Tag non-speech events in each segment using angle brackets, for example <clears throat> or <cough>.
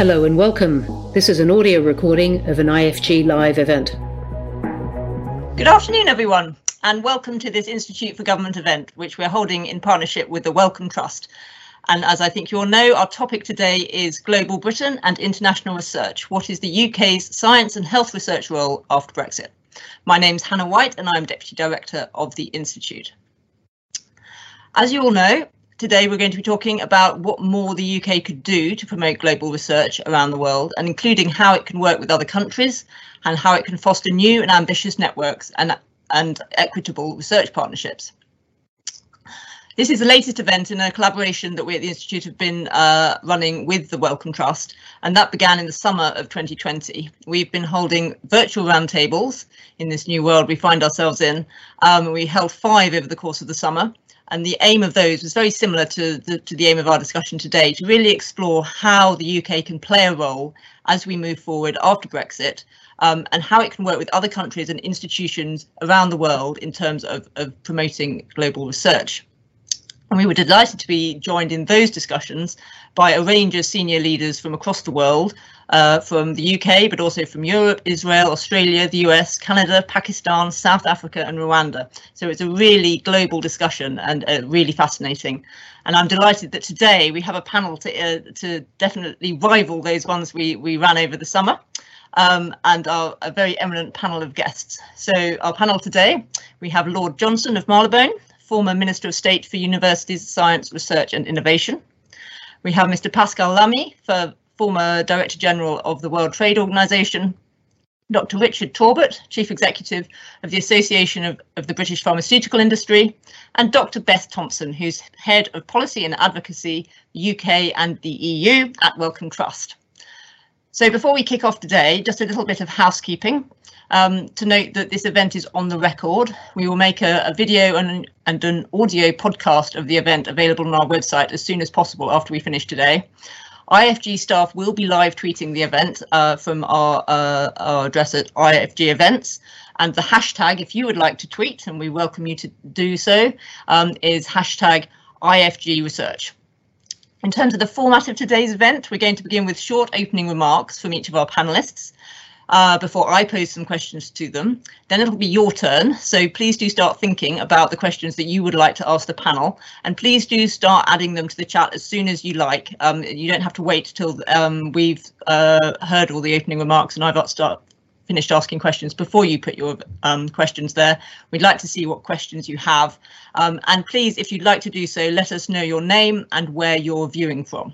Hello and welcome. This is an audio recording of an IFG Live event. Good afternoon, everyone, and welcome to this Institute for Government event, which we're holding in partnership with the Wellcome Trust. And as I think you all know, our topic today is Global Britain and International Research. What is the UK's science and health research role after Brexit? My name's Hannah White, and I'm Deputy Director of the Institute. As you all know, Today, we're going to be talking about what more the UK could do to promote global research around the world, and including how it can work with other countries and how it can foster new and ambitious networks and, and equitable research partnerships. This is the latest event in a collaboration that we at the Institute have been uh, running with the Wellcome Trust, and that began in the summer of 2020. We've been holding virtual roundtables in this new world we find ourselves in. Um, we held five over the course of the summer, and the aim of those was very similar to the, to the aim of our discussion today, to really explore how the UK can play a role as we move forward after Brexit um, and how it can work with other countries and institutions around the world in terms of, of promoting global research. And we were delighted to be joined in those discussions by a range of senior leaders from across the world, uh, from the UK, but also from Europe, Israel, Australia, the US, Canada, Pakistan, South Africa, and Rwanda. So it's a really global discussion and uh, really fascinating. And I'm delighted that today we have a panel to, uh, to definitely rival those ones we, we ran over the summer. Um, and our, a very eminent panel of guests. So our panel today, we have Lord Johnson of Marylebone, former Minister of State for Universities, Science, Research and Innovation. We have Mr. Pascal Lamy, for former Director General of the World Trade Organization, Dr. Richard Torbett, Chief Executive of the Association of, of the British Pharmaceutical Industry, and Dr. Beth Thompson, who's Head of Policy and Advocacy, UK and the EU at Wellcome Trust. So before we kick off today, just a little bit of housekeeping. Um, to note that this event is on the record. We will make a, a video and, and, an audio podcast of the event available on our website as soon as possible after we finish today. IFG staff will be live tweeting the event uh, from our, uh, our address at IFG events. And the hashtag, if you would like to tweet, and we welcome you to do so, um, is hashtag IFG research. In terms of the format of today's event, we're going to begin with short opening remarks from each of our panelists uh, before I pose some questions to them. Then it'll be your turn. So please do start thinking about the questions that you would like to ask the panel. And please do start adding them to the chat as soon as you like. Um, you don't have to wait till um, we've uh, heard all the opening remarks and I've start, finished asking questions before you put your um, questions there. We'd like to see what questions you have. Um, and please, if you'd like to do so, let us know your name and where you're viewing from.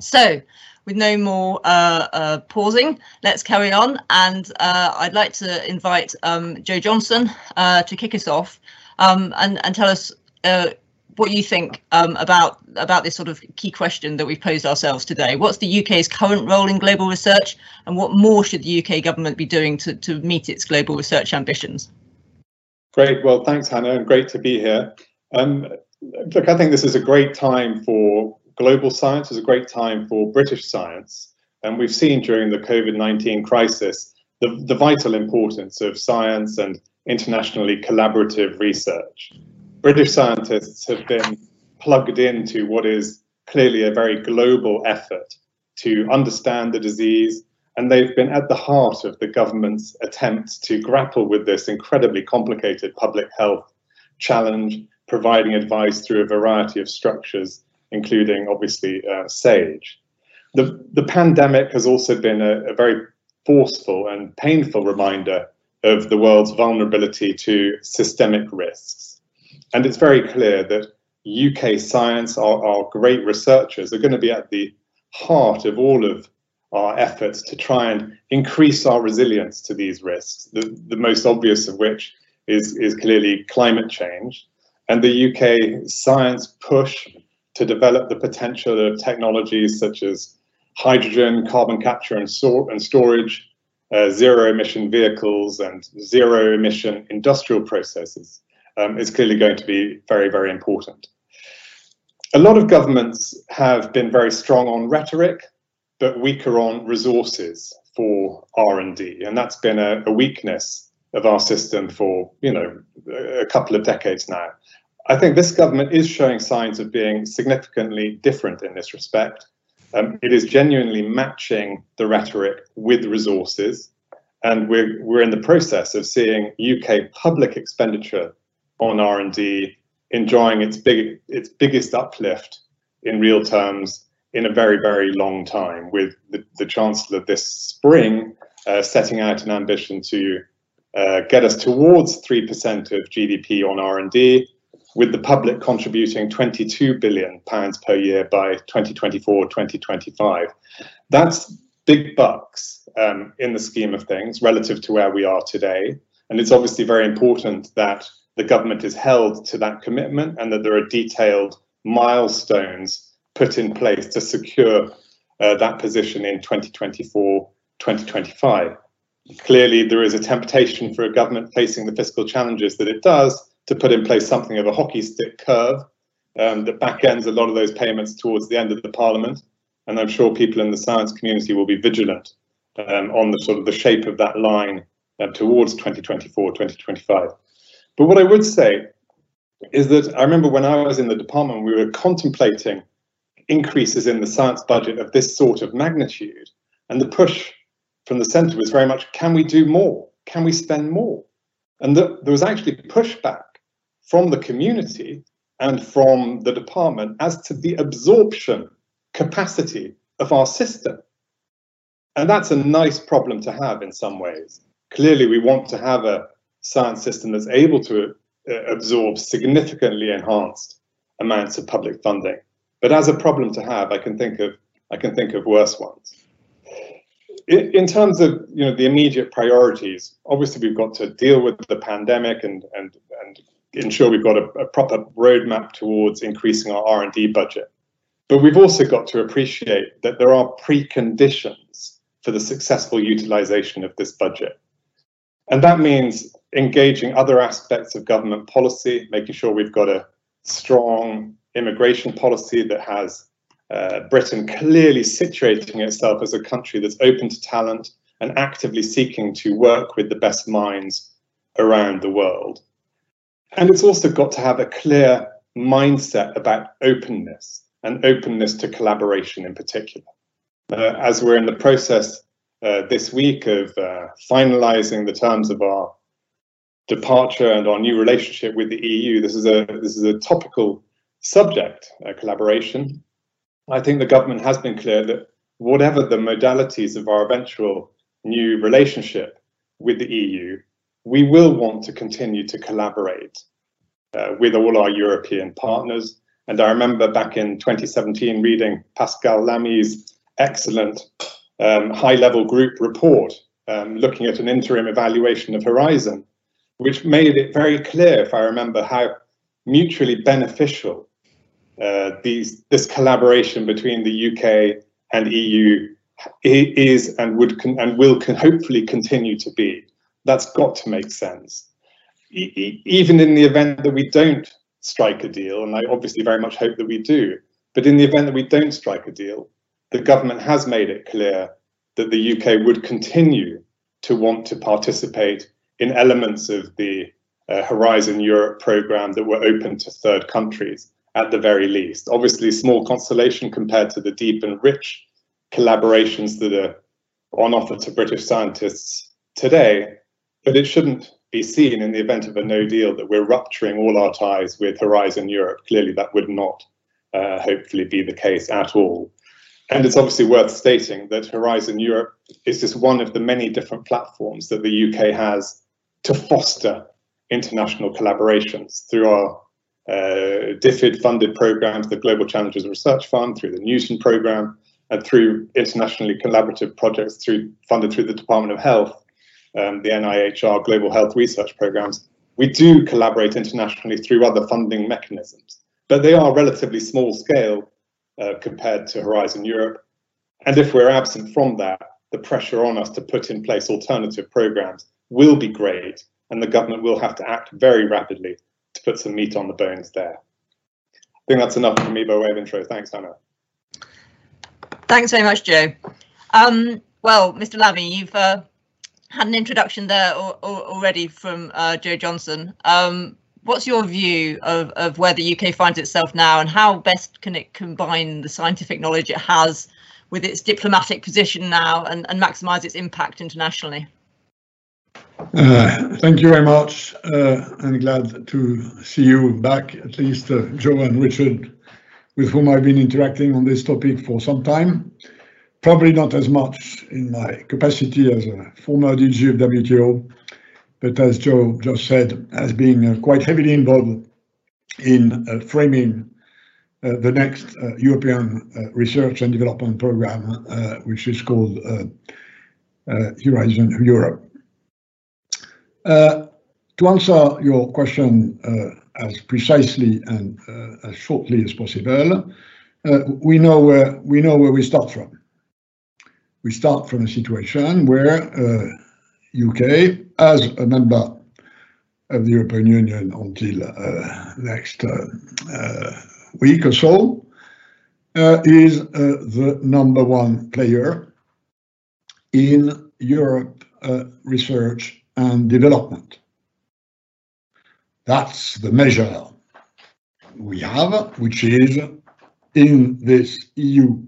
So with no more uh, uh, pausing, let's carry on. And uh, I'd like to invite um, Jo Johnson uh, to kick us off um, and, and tell us uh, what you think um, about about this sort of key question that we've posed ourselves today. What's the UK's current role in global research, and what more should the UK government be doing to, to meet its global research ambitions? Great. Well, thanks, Hannah, and great to be here. Um, look, I think this is a great time for global science is a great time for British science. And we've seen during the COVID 19 crisis the, the vital importance of science and internationally collaborative research. British scientists have been plugged into what is clearly a very global effort to understand the disease, and they've been at the heart of the government's attempt to grapple with this incredibly complicated public health challenge, providing advice through a variety of structures including obviously uh, SAGE. The, the pandemic has also been a, a very forceful and painful reminder of the world's vulnerability to systemic risks. And it's very clear that UK science, our, our great researchers, are going to be at the heart of all of our efforts to try and increase our resilience to these risks, the, the most obvious of which is, is clearly climate change. And the UK science push to develop the potential of technologies such as hydrogen, carbon capture and, and storage, uh, zero emission vehicles, and zero emission industrial processes um, is clearly going to be very, very important. A lot of governments have been very strong on rhetoric, but weaker on resources for R&D, and that's been a, a weakness of our system for you know a couple of decades now. I think this government is showing signs of being significantly different in this respect. Um, it is genuinely matching the rhetoric with resources, and we're we're in the process of seeing UK public expenditure on R and D enjoying its big its biggest uplift in real terms in a very very long time, with the, the Chancellor this spring uh, setting out an ambition to uh, get us towards three percent of GDP on R and D with the public contributing 22 billion pounds per year by 2024 2025 that's big bucks um, in the scheme of things relative to where we are today. And it's obviously very important that the government is held to that commitment and that there are detailed milestones put in place to secure uh, that position in 2024 2025 clearly there is a temptation for a government facing the fiscal challenges that it does to put in place something of a hockey stick curve um, that back ends a lot of those payments towards the end of the parliament. And I'm sure people in the science community will be vigilant um, on the sort of the shape of that line uh, towards 2024, 2025. But what I would say is that I remember when I was in the department, we were contemplating increases in the science budget of this sort of magnitude. And the push from the centre was very much, can we do more? Can we spend more? And the, there was actually pushback from the community and from the department as to the absorption capacity of our system. And that's a nice problem to have in some ways. Clearly, we want to have a science system that's able to uh, absorb significantly enhanced amounts of public funding. But as a problem to have, I can think of I can think of worse ones. In, in terms of you know the immediate priorities, obviously we've got to deal with the pandemic and and and ensure we've got a, a proper roadmap towards increasing our R&D budget. But we've also got to appreciate that there are preconditions for the successful utilization of this budget. And that means engaging other aspects of government policy, making sure we've got a strong immigration policy that has uh, Britain clearly situating itself as a country that's open to talent and actively seeking to work with the best minds around the world. And it's also got to have a clear mindset about openness and openness to collaboration in particular. Uh, as we're in the process uh, this week of uh, finalizing the terms of our departure and our new relationship with the EU, this is a this is a topical subject, uh, collaboration. I think the government has been clear that whatever the modalities of our eventual new relationship with the EU, we will want to continue to collaborate uh, with all our European partners. And I remember back in 2017 reading Pascal Lamy's excellent um, high level group report um, looking at an interim evaluation of Horizon, which made it very clear, if I remember, how mutually beneficial uh, these, this collaboration between the UK and EU is and would and will hopefully continue to be that's got to make sense. E even in the event that we don't strike a deal, and I obviously very much hope that we do, but in the event that we don't strike a deal, the government has made it clear that the UK would continue to want to participate in elements of the uh, Horizon Europe program that were open to third countries at the very least. Obviously, small consolation compared to the deep and rich collaborations that are on offer to British scientists today, but it shouldn't be seen in the event of a no deal that we're rupturing all our ties with Horizon Europe. Clearly, that would not uh, hopefully be the case at all. And it's obviously worth stating that Horizon Europe is just one of the many different platforms that the UK has to foster international collaborations through our uh, DFID funded programs, the Global Challenges Research Fund, through the Newton program, and through internationally collaborative projects through, funded through the Department of Health um, the NIHR Global Health Research Programs, we do collaborate internationally through other funding mechanisms, but they are relatively small scale uh, compared to Horizon Europe. And if we're absent from that, the pressure on us to put in place alternative programs will be great, and the government will have to act very rapidly to put some meat on the bones there. I think that's enough for me by way of intro. Thanks, Hannah. Thanks very much, Jo. Um, well, Mr. Lamy, you've uh, had an introduction there already from uh, Jo Johnson. Um, what's your view of, of where the UK finds itself now and how best can it combine the scientific knowledge it has with its diplomatic position now and, and maximise its impact internationally? Uh, thank you very much. Uh, I'm glad to see you back, at least uh, Jo and Richard, with whom I've been interacting on this topic for some time. Probably not as much in my capacity as a former DG of WTO, but as Jo just said, as being uh, quite heavily involved in uh, framing uh, the next uh, European uh, research and development program, uh, which is called Horizon Europe. To answer your question as precisely and as shortly as possible, we know where we know where we start from. We start from a situation where UK, as a member of the European Union until uh, next uh, uh, week or so, is the number one player in Europe research and development. That's the measure we have, which is in this EU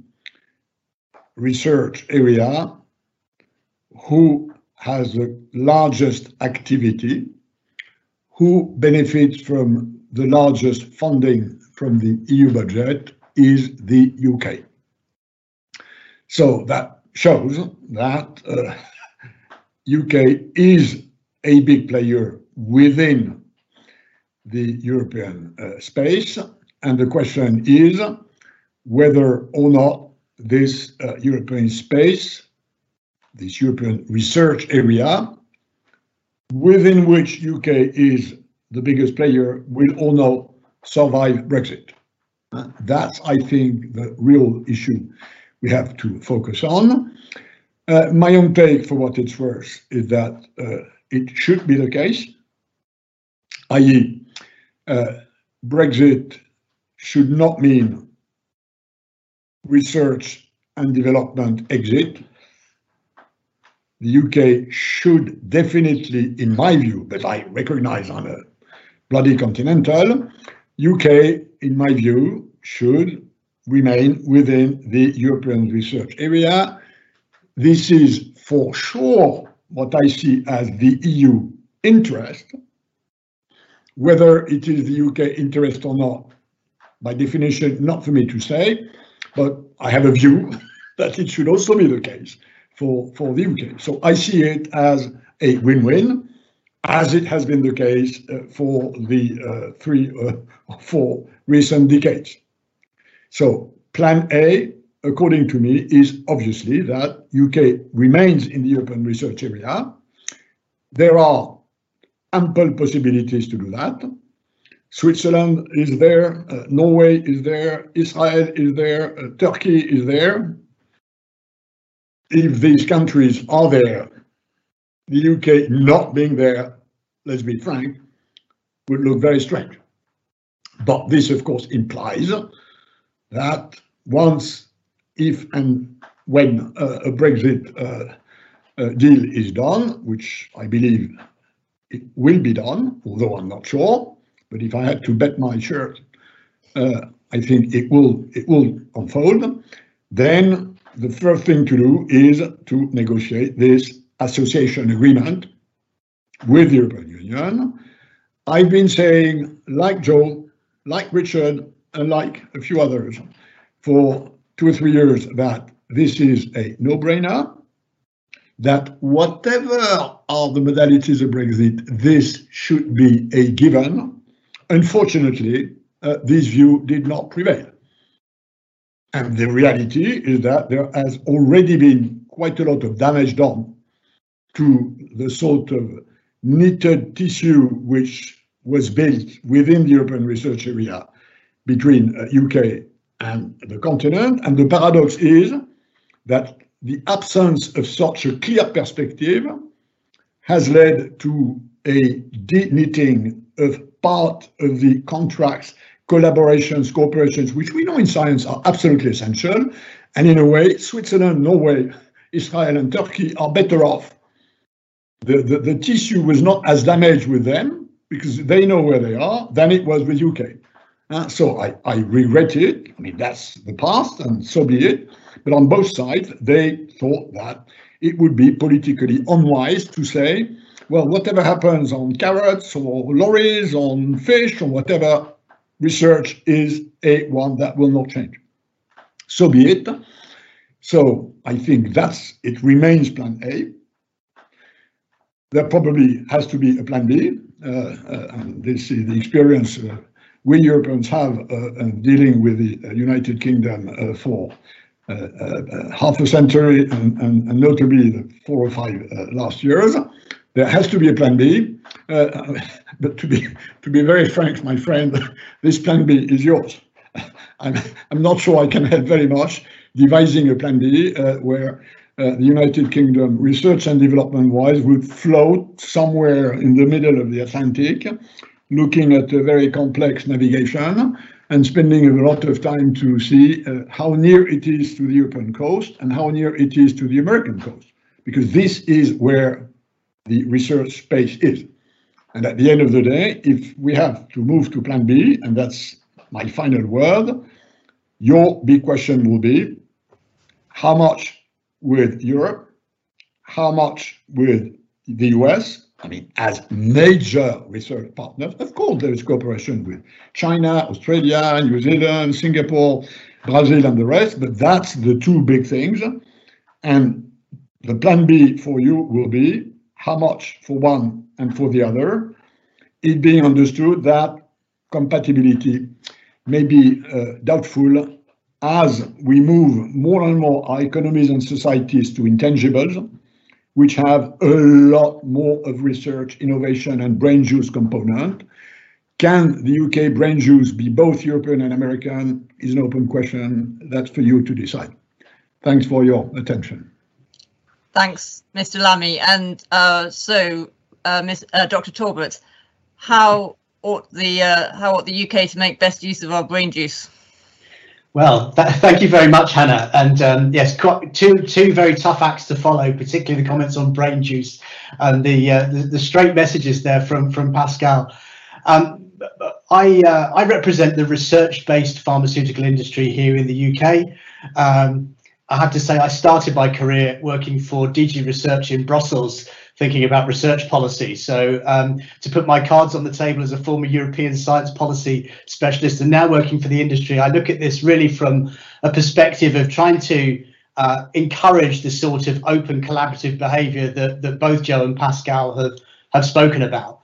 research area, who has the largest activity, who benefits from the largest funding from the EU budget is the UK. So that shows that uh, UK is a big player within the European uh, space, and the question is whether or not this uh, European space, this European research area, within which UK is the biggest player, will or not survive Brexit. That's, I think, the real issue we have to focus on. Uh, my own take, for what it's worth, is that uh, it should be the case, i.e., uh, Brexit should not mean research and development exit. The UK should definitely, in my view, but I recognize I'm a bloody continental, UK, in my view, should remain within the European research area this is for sure what I see as the EU interest. Whether it is the UK interest or not, by definition, not for me to say, but I have a view <laughs> that it should also be the case for, for the UK. So I see it as a win-win, as it has been the case uh, for the uh, three or uh, <laughs> four recent decades. So plan A according to me, is obviously that UK remains in the European research area. There are ample possibilities to do that. Switzerland is there, uh, Norway is there, Israel is there, uh, Turkey is there. If these countries are there, the UK not being there, let's be frank, would look very strange. But this, of course, implies that once if and when uh, a Brexit uh, uh, deal is done, which I believe it will be done, although I'm not sure. But if I had to bet my shirt, uh, I think it will it will unfold. Then the first thing to do is to negotiate this association agreement with the European Union. I've been saying, like Jo, like Richard, and like a few others, for two or three years that this is a no-brainer, that whatever are the modalities of Brexit, this should be a given. Unfortunately, uh, this view did not prevail. And the reality is that there has already been quite a lot of damage done to the sort of knitted tissue which was built within the European research area between uh, UK and the continent. And the paradox is that the absence of such a clear perspective has led to a de-knitting of part of the contracts, collaborations, cooperations, which we know in science are absolutely essential. And in a way, Switzerland, Norway, Israel, and Turkey are better off. The, the, the tissue was not as damaged with them, because they know where they are than it was with UK. Uh, so I, I regret it. I mean, that's the past, and so be it. But on both sides, they thought that it would be politically unwise to say, well, whatever happens on carrots or lorries, on fish or whatever, research is a one that will not change. So be it. So I think that's it remains plan A. There probably has to be a plan B. Uh, uh, and this is the experience uh, we Europeans have uh, dealing with the uh, United Kingdom uh, for half a century and, and, and, notably the four or five last years. There has to be a plan B, <laughs> but to be to be very frank, my friend, <laughs> this plan B is yours. <laughs> I'm, I'm not sure I can help very much devising a plan B uh, where uh, the United Kingdom, research and development wise, would float somewhere in the middle of the Atlantic, looking at a very complex navigation and spending a lot of time to see uh, how near it is to the European coast and how near it is to the American coast, because this is where the research space is. And at the end of the day, if we have to move to plan B, and that's my final word, your big question will be how much with Europe, how much with the US, I mean, as major research partners, of course, there is cooperation with China, Australia, New Zealand, Singapore, Brazil, and the rest, but that's the two big things. And the plan B for you will be how much for one and for the other, it being understood that compatibility may be uh, doubtful as we move more and more our economies and societies to intangibles which have a lot more of research, innovation, and brain juice component. Can the UK brain juice be both European and American is an open question. That's for you to decide. Thanks for your attention. Thanks, Mr. Lamy. And uh, so, uh, Ms, uh, Dr. Torbett, how ought the uh, how ought the UK to make best use of our brain juice? Well, th thank you very much, Hannah. And um, yes, two two very tough acts to follow, particularly the comments on brain juice and the uh, the, the, straight messages there from from Pascal. Um, I uh, I represent the research-based pharmaceutical industry here in the UK. Um, I have to say, I started my career working for DG Research in Brussels, thinking about research policy. So um, to put my cards on the table as a former European science policy specialist and now working for the industry, I look at this really from a perspective of trying to uh, encourage the sort of open collaborative behavior that, that both Jo and Pascal have, have spoken about.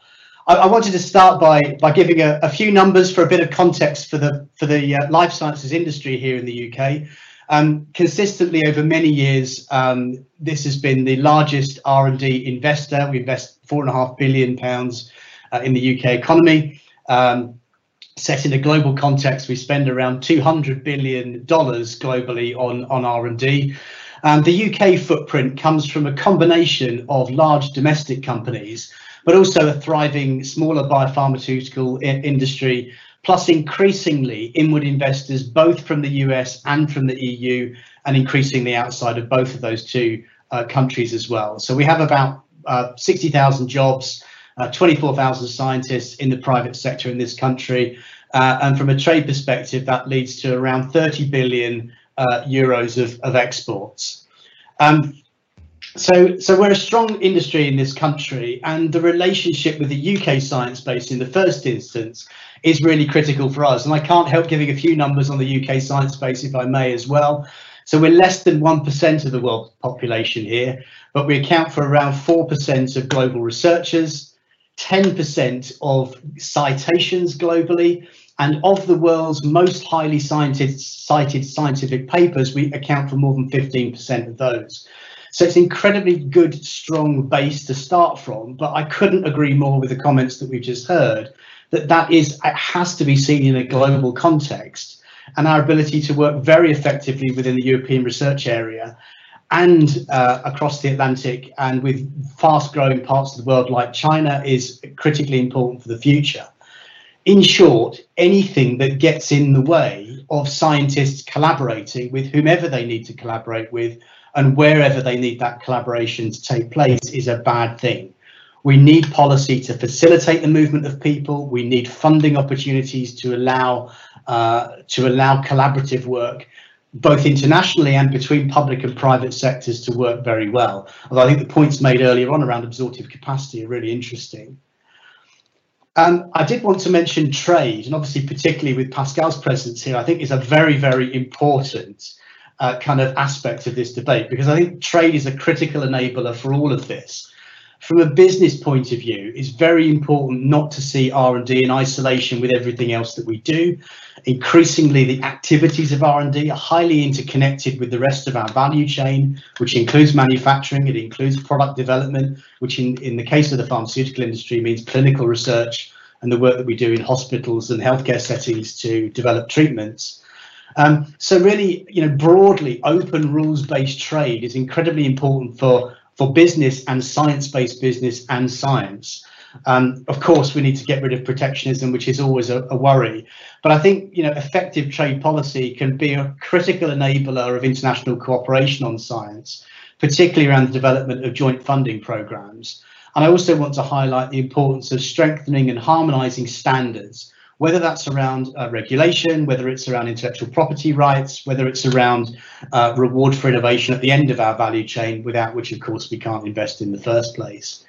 I, I wanted to start by, by giving a, a, few numbers for a bit of context for the, for the uh, life sciences industry here in the UK. Um, consistently over many years, um, this has been the largest R&D investor. We invest four and a half billion pounds uh, in the UK economy. Um, set in a global context, we spend around 200 billion dollars globally on on R&D. And the UK footprint comes from a combination of large domestic companies, but also a thriving smaller biopharmaceutical industry plus increasingly inward investors both from the US and from the EU, and increasingly outside of both of those two uh, countries as well. So we have about uh, 60,000 jobs, uh, 24,000 scientists in the private sector in this country. Uh, and from a trade perspective, that leads to around 30 billion uh, euros of, of exports. Um, so, so we're a strong industry in this country, and the relationship with the UK science base in the first instance is really critical for us. And I can't help giving a few numbers on the UK science base, if I may, as well. So we're less than 1% of the world population here, but we account for around 4% of global researchers, 10% of citations globally, and of the world's most highly cited, cited scientific papers, we account for more than 15% of those. So it's incredibly good, strong base to start from. But I couldn't agree more with the comments that we've just heard that that is has to be seen in a global context and our ability to work very effectively within the European research area and uh, across the Atlantic and with fast growing parts of the world like China is critically important for the future. In short, anything that gets in the way of scientists collaborating with whomever they need to collaborate with and wherever they need that collaboration to take place is a bad thing. We need policy to facilitate the movement of people. We need funding opportunities to allow uh, to allow collaborative work, both internationally and between public and private sectors to work very well. Although I think the points made earlier on around absorptive capacity are really interesting. Um, I did want to mention trade, and obviously, particularly with Pascal's presence here, I think is a very, very important uh, kind of aspect of this debate because I think trade is a critical enabler for all of this. From a business point of view, it's very important not to see R&D in isolation with everything else that we do. Increasingly, the activities of R&D are highly interconnected with the rest of our value chain, which includes manufacturing, it includes product development, which in, in the case of the pharmaceutical industry means clinical research and the work that we do in hospitals and healthcare settings to develop treatments. Um, so really, you know, broadly, open rules-based trade is incredibly important for for business and science-based business and science. Um, of course, we need to get rid of protectionism, which is always a, a, worry. But I think you know effective trade policy can be a critical enabler of international cooperation on science, particularly around the development of joint funding programs. And I also want to highlight the importance of strengthening and harmonising standards whether that's around uh, regulation, whether it's around intellectual property rights, whether it's around uh, reward for innovation at the end of our value chain, without which, of course, we can't invest in the first place.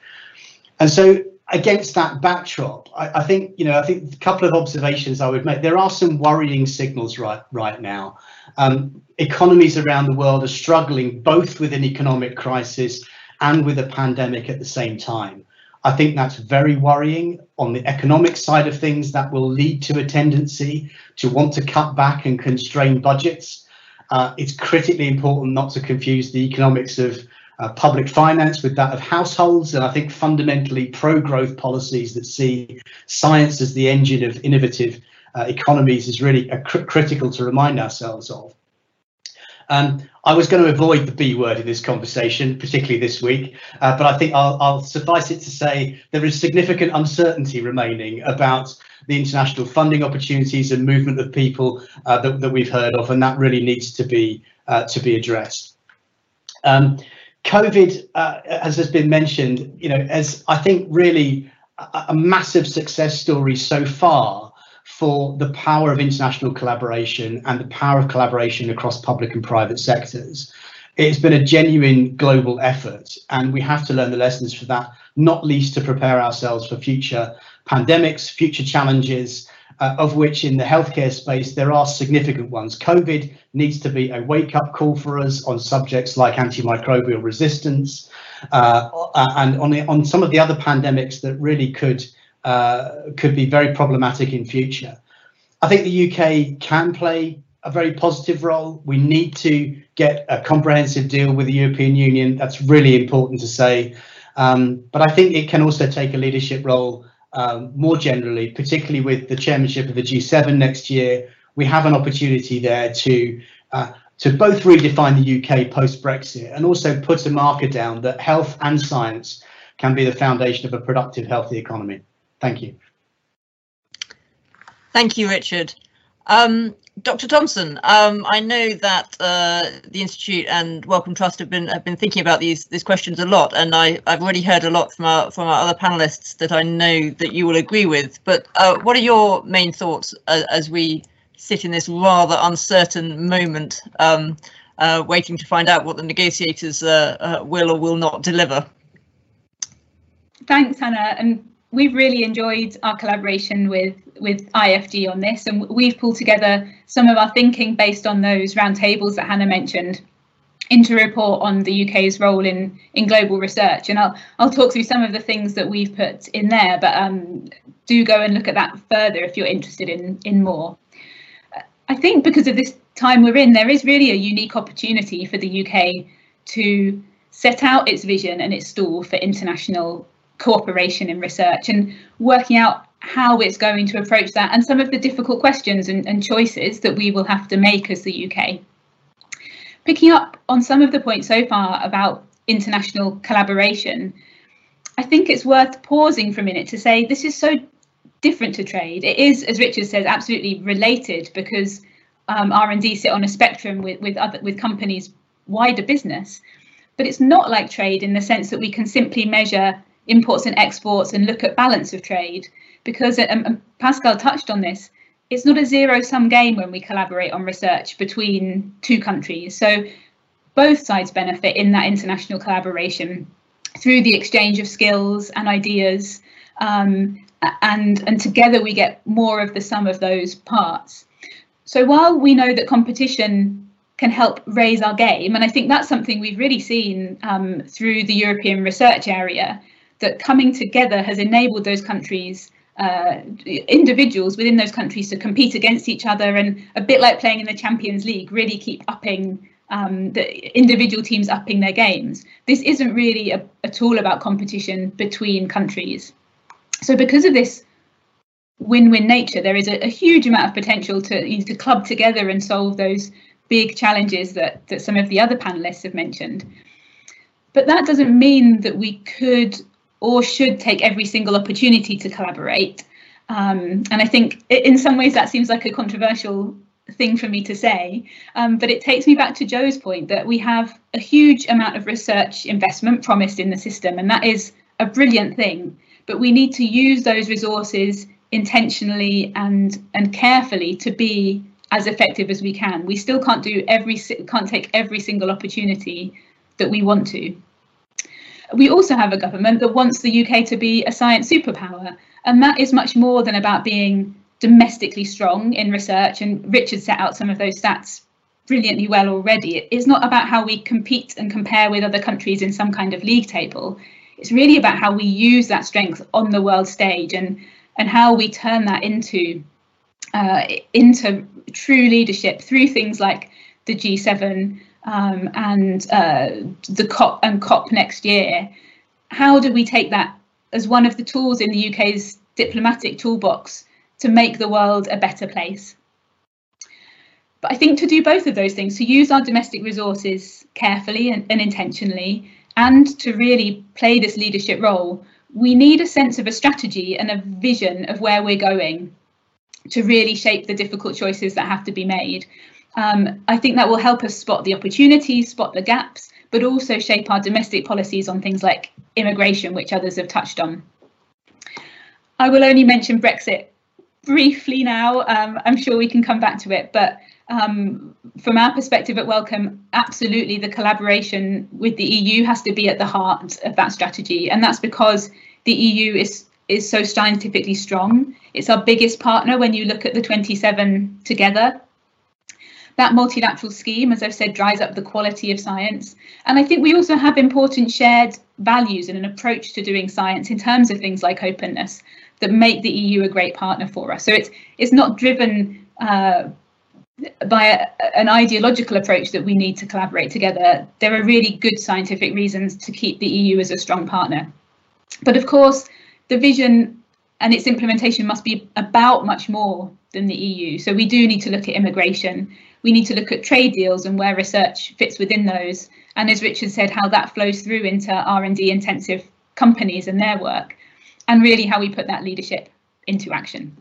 And so, against that backdrop, I, I think you know, I think a couple of observations I would make. There are some worrying signals right right now. Um, economies around the world are struggling both with an economic crisis and with a pandemic at the same time. I think that's very worrying. On the economic side of things, that will lead to a tendency to want to cut back and constrain budgets. Uh, it's critically important not to confuse the economics of uh, public finance with that of households. And I think fundamentally pro growth policies that see science as the engine of innovative uh, economies is really cr critical to remind ourselves of. Um, I was going to avoid the B word in this conversation, particularly this week, uh, but I think I'll, I'll, suffice it to say there is significant uncertainty remaining about the international funding opportunities and movement of people uh, that, that, we've heard of, and that really needs to be uh, to be addressed. Um, COVID, uh, as has been mentioned, you know, as I think really a, a massive success story so far for the power of international collaboration and the power of collaboration across public and private sectors. It's been a genuine global effort, and we have to learn the lessons for that, not least to prepare ourselves for future pandemics, future challenges, uh, of which in the healthcare space there are significant ones. COVID needs to be a wake up call for us on subjects like antimicrobial resistance uh, and on, the, on some of the other pandemics that really could uh, could be very problematic in future. I think the UK can play a very positive role. We need to get a comprehensive deal with the European Union. That's really important to say. Um, but I think it can also take a leadership role um, more generally, particularly with the chairmanship of the G7 next year. We have an opportunity there to uh, to both redefine the UK post Brexit and also put a marker down that health and science can be the foundation of a productive, healthy economy. Thank you. Thank you, Richard. Um, Dr. Thompson, um, I know that uh, the Institute and Wellcome Trust have been have been thinking about these these questions a lot, and I, I've already heard a lot from our from our other panelists that I know that you will agree with. But uh, what are your main thoughts as, as, we sit in this rather uncertain moment, um, uh, waiting to find out what the negotiators uh, uh, will or will not deliver? Thanks, Hannah, and we've really enjoyed our collaboration with with IFG on this, and we've pulled together some of our thinking based on those roundtables that Hannah mentioned into a report on the UK's role in in global research. And I'll I'll talk through some of the things that we've put in there, but um, do go and look at that further if you're interested in in more. I think because of this time we're in, there is really a unique opportunity for the UK to set out its vision and its stall for international cooperation in research and working out how it's going to approach that and some of the difficult questions and, and, choices that we will have to make as the UK. Picking up on some of the points so far about international collaboration, I think it's worth pausing for a minute to say this is so different to trade. It is, as Richard says, absolutely related because um, R&D sit on a spectrum with, with other with companies wider business. But it's not like trade in the sense that we can simply measure imports and exports and look at balance of trade because um, Pascal touched on this it's not a zero sum game when we collaborate on research between two countries so both sides benefit in that international collaboration through the exchange of skills and ideas um, and and together we get more of the sum of those parts so while we know that competition can help raise our game. And I think that's something we've really seen um, through the European research area that coming together has enabled those countries, uh, individuals within those countries to compete against each other and a bit like playing in the Champions League, really keep upping um, the individual teams upping their games. This isn't really a, at all about competition between countries. So because of this win-win nature, there is a, a huge amount of potential to, to club together and solve those big challenges that, that some of the other panelists have mentioned. But that doesn't mean that we could or should take every single opportunity to collaborate. Um, and I think in some ways that seems like a controversial thing for me to say, um, but it takes me back to Jo's point that we have a huge amount of research investment promised in the system, and that is a brilliant thing. But we need to use those resources intentionally and and carefully to be as effective as we can. We still can't do every can't take every single opportunity that we want to. We also have a government that wants the UK to be a science superpower, and that is much more than about being domestically strong in research. And Richard set out some of those stats brilliantly well already. It's not about how we compete and compare with other countries in some kind of league table. It's really about how we use that strength on the world stage and and how we turn that into uh, into true leadership through things like the G7 um, and uh, the COP and COP next year. How do we take that as one of the tools in the UK's diplomatic toolbox to make the world a better place? But I think to do both of those things, to use our domestic resources carefully and, and intentionally, and to really play this leadership role, we need a sense of a strategy and a vision of where we're going to really shape the difficult choices that have to be made. Um, I think that will help us spot the opportunities, spot the gaps, but also shape our domestic policies on things like immigration, which others have touched on. I will only mention Brexit briefly now. Um, I'm sure we can come back to it, but um, from our perspective at Wellcome, absolutely the collaboration with the EU has to be at the heart of that strategy. And that's because the EU is is so scientifically strong. It's our biggest partner when you look at the 27 together. That multilateral scheme, as I've said, dries up the quality of science. And I think we also have important shared values and an approach to doing science in terms of things like openness that make the EU a great partner for us. So it's it's not driven uh, by a, an ideological approach that we need to collaborate together. There are really good scientific reasons to keep the EU as a strong partner. But of course, the vision and its implementation must be about much more than the EU. So we do need to look at immigration. We need to look at trade deals and where research fits within those. And as Richard said, how that flows through into R&D intensive companies and their work, and really how we put that leadership into action.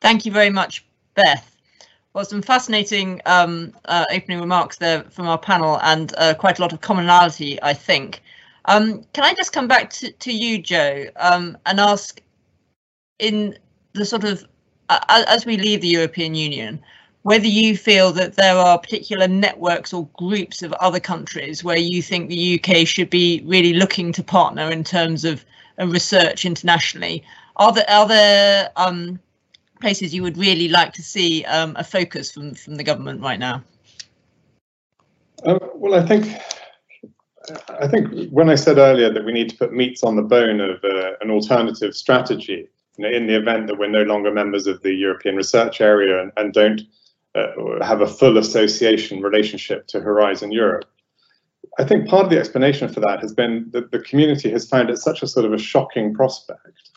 Thank you very much, Beth. Well, some fascinating um, uh, opening remarks there from our panel and uh, quite a lot of commonality, I think. Um, can I just come back to, to you, Jo, um, and ask in the sort of uh, as we leave the European Union, whether you feel that there are particular networks or groups of other countries where you think the UK should be really looking to partner in terms of research internationally. Are there are there um, places you would really like to see um, a focus from from the government right now? Uh, well, I think I think when I said earlier that we need to put meats on the bone of uh, an alternative strategy, you know, in the event that we're no longer members of the European Research Area and, and don't uh, have a full association relationship to Horizon Europe, I think part of the explanation for that has been that the community has found it such a sort of a shocking prospect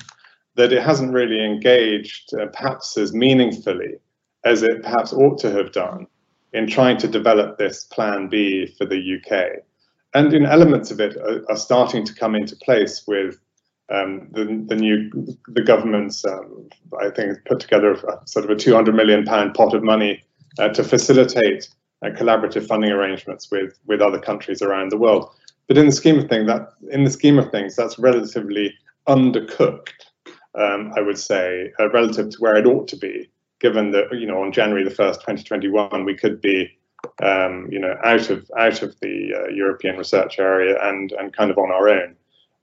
that it hasn't really engaged uh, perhaps as meaningfully as it perhaps ought to have done in trying to develop this plan B for the UK and in elements of it are, are, starting to come into place with um, the, the new the government's um, I think put together a, sort of a 200 million pound pot of money uh, to facilitate uh, collaborative funding arrangements with with other countries around the world. but in the scheme of things, that in the scheme of things, that's relatively undercooked. Um, I would say, uh, relative to where it ought to be, given that you know on January the first, 2021, we could be um, you know out of out of the uh, European research area and and kind of on our own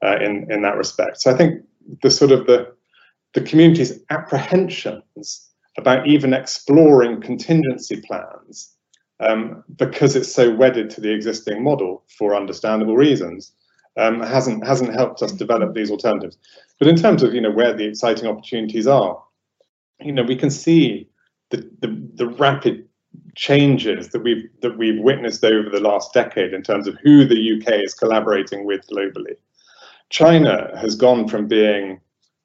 uh, in in that respect. So I think the sort of the the community's apprehensions about even exploring contingency plans um, because it's so wedded to the existing model for understandable reasons um, hasn't hasn't helped us develop these alternatives. But in terms of you know where the exciting opportunities are, you know we can see the the, the rapid changes that we've that we've witnessed over the last decade in terms of who the UK is collaborating with globally. China has gone from being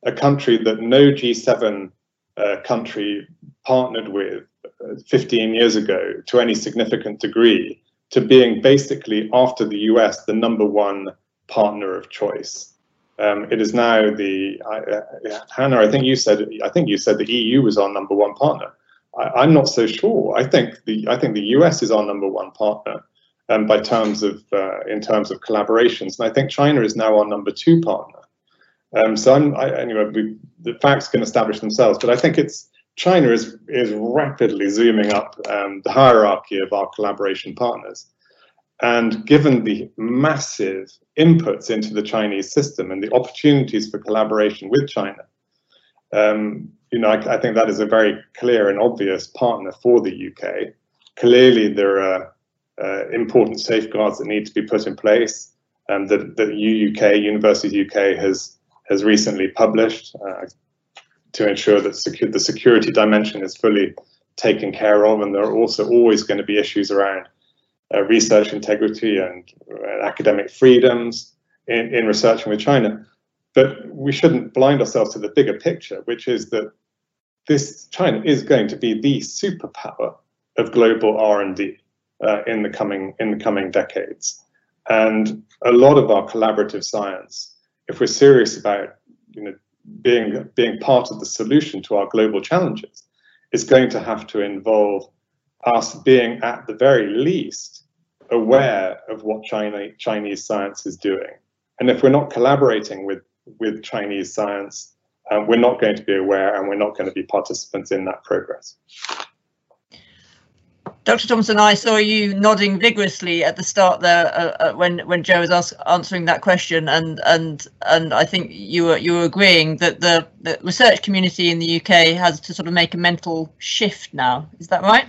a country that no G7 uh, country partnered with uh, 15 years ago to any significant degree to being basically after the US the number one partner of choice. Um, it is now the uh, Hannah. I think you said I think you said the EU was our number one partner. I, am not so sure. I think the I think the US is our number one partner um, by terms of uh, in terms of collaborations, and I think China is now our number two partner. Um, so I'm, I, anyway, we, the facts can establish themselves, but I think it's China is is rapidly zooming up um, the hierarchy of our collaboration partners. And given the massive inputs into the Chinese system and the opportunities for collaboration with China, um, you know, I, I, think that is a very clear and obvious partner for the UK. Clearly, there are uh, important safeguards that need to be put in place. Um, that the UUK, University UK, has has recently published uh, to ensure that secu- the security dimension is fully taken care of. And there are also always going to be issues around uh, research integrity and uh, academic freedoms in, in researching with China. But we shouldn't blind ourselves to the bigger picture, which is that this China is going to be the superpower of global R&D uh, in the coming in the coming decades. And a lot of our collaborative science, if we're serious about you know being being part of the solution to our global challenges, is going to have to involve us being at the very least aware of what China, Chinese science is doing. And if we're not collaborating with with Chinese science, um, we're not going to be aware and we're not going to be participants in that progress. Dr. Thompson, I saw you nodding vigorously at the start there uh, uh, when when Jo was ask, answering that question, and and and I think you were you were agreeing that the, the research community in the UK has to sort of make a mental shift now. Is that right?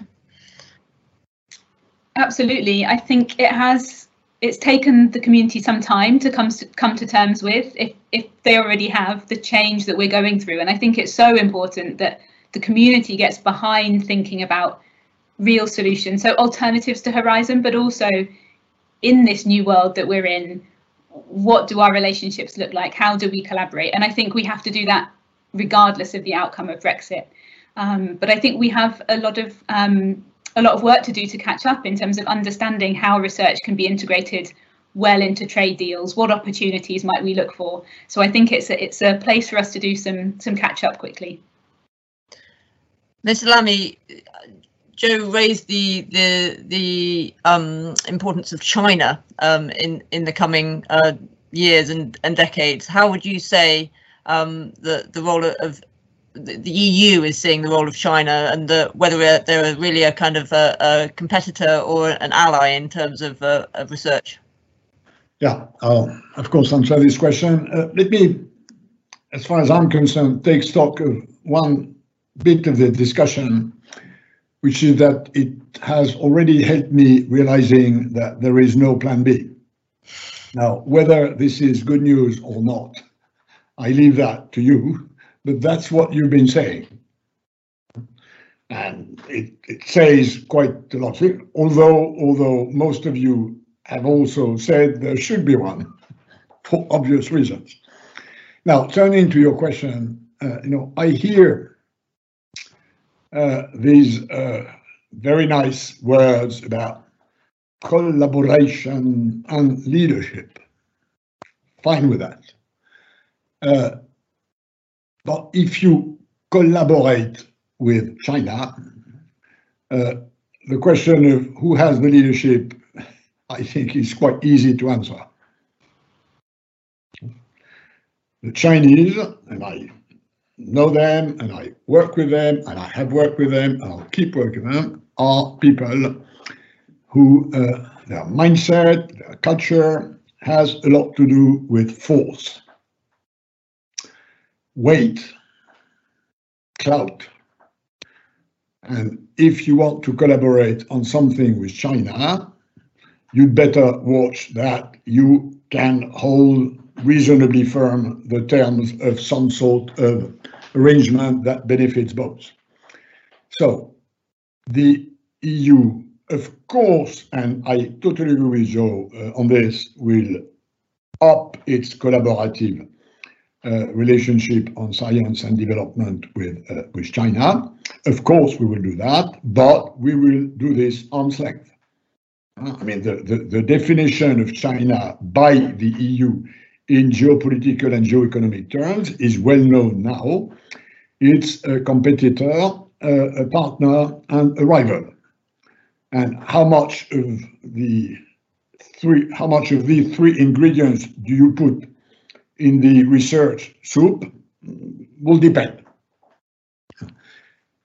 Absolutely, I think it has it's taken the community some time to come to come to terms with if if they already have the change that we're going through and i think it's so important that the community gets behind thinking about real solutions so alternatives to horizon but also in this new world that we're in what do our relationships look like how do we collaborate and i think we have to do that regardless of the outcome of brexit um, but i think we have a lot of um, a lot of work to do to catch up in terms of understanding how research can be integrated well into trade deals. What opportunities might we look for? So I think it's a, it's a place for us to do some some catch up quickly. Mr. Lamy, Jo raised the the the um, importance of China um, in in the coming uh, years and, and decades. How would you say um, the the role of the EU is seeing the role of China and the, whether they're really a kind of a, a competitor or an ally in terms of, uh, of research? Yeah, I'll of course answer this question. Uh, let me, as far as I'm concerned, take stock of one bit of the discussion, which is that it has already helped me realizing that there is no plan B. Now, whether this is good news or not, I leave that to you but that's what you've been saying. And it, it says quite a lot. Although, although most of you have also said there should be one <laughs> for obvious reasons. Now, turning to your question, uh, you know, I hear uh, these uh, very nice words about collaboration and leadership. Fine with that. Uh, but if you collaborate with China, uh, the question of who has the leadership, I think, is quite easy to answer. The Chinese, and I know them and I work with them and I have worked with them and I'll keep working with them, are people who uh, their mindset, their culture has a lot to do with force, weight, clout. And if you want to collaborate on something with China, you'd better watch that you can hold reasonably firm the terms of some sort of arrangement that benefits both. So the EU, of course, and I totally agree with Jo uh, on this, will up its collaborative uh, relationship on science and development with uh, with China. Of course, we will do that, but we will do this arm's length. Uh, I mean, the, the, the definition of China by the EU in geopolitical and geoeconomic terms is well known now. It's a competitor, a partner, and a rival. And how much of the three, how much of these three ingredients do you put in the research soup will depend.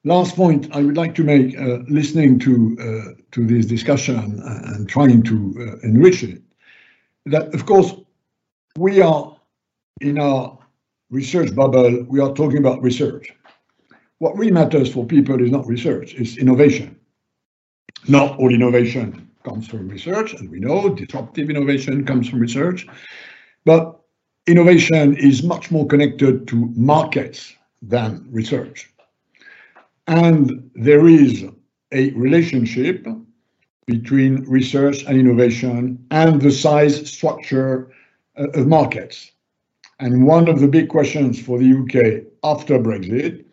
Last point I would like to make, uh, listening to uh, to this discussion and trying to uh, enrich it, that of course we are in our research bubble, we are talking about research. What really matters for people is not research, it's innovation. Not all innovation comes from research, and we know disruptive innovation comes from research, but innovation is much more connected to markets than research. And there is a relationship between research and innovation and the size structure of markets. And one of the big questions for the UK after Brexit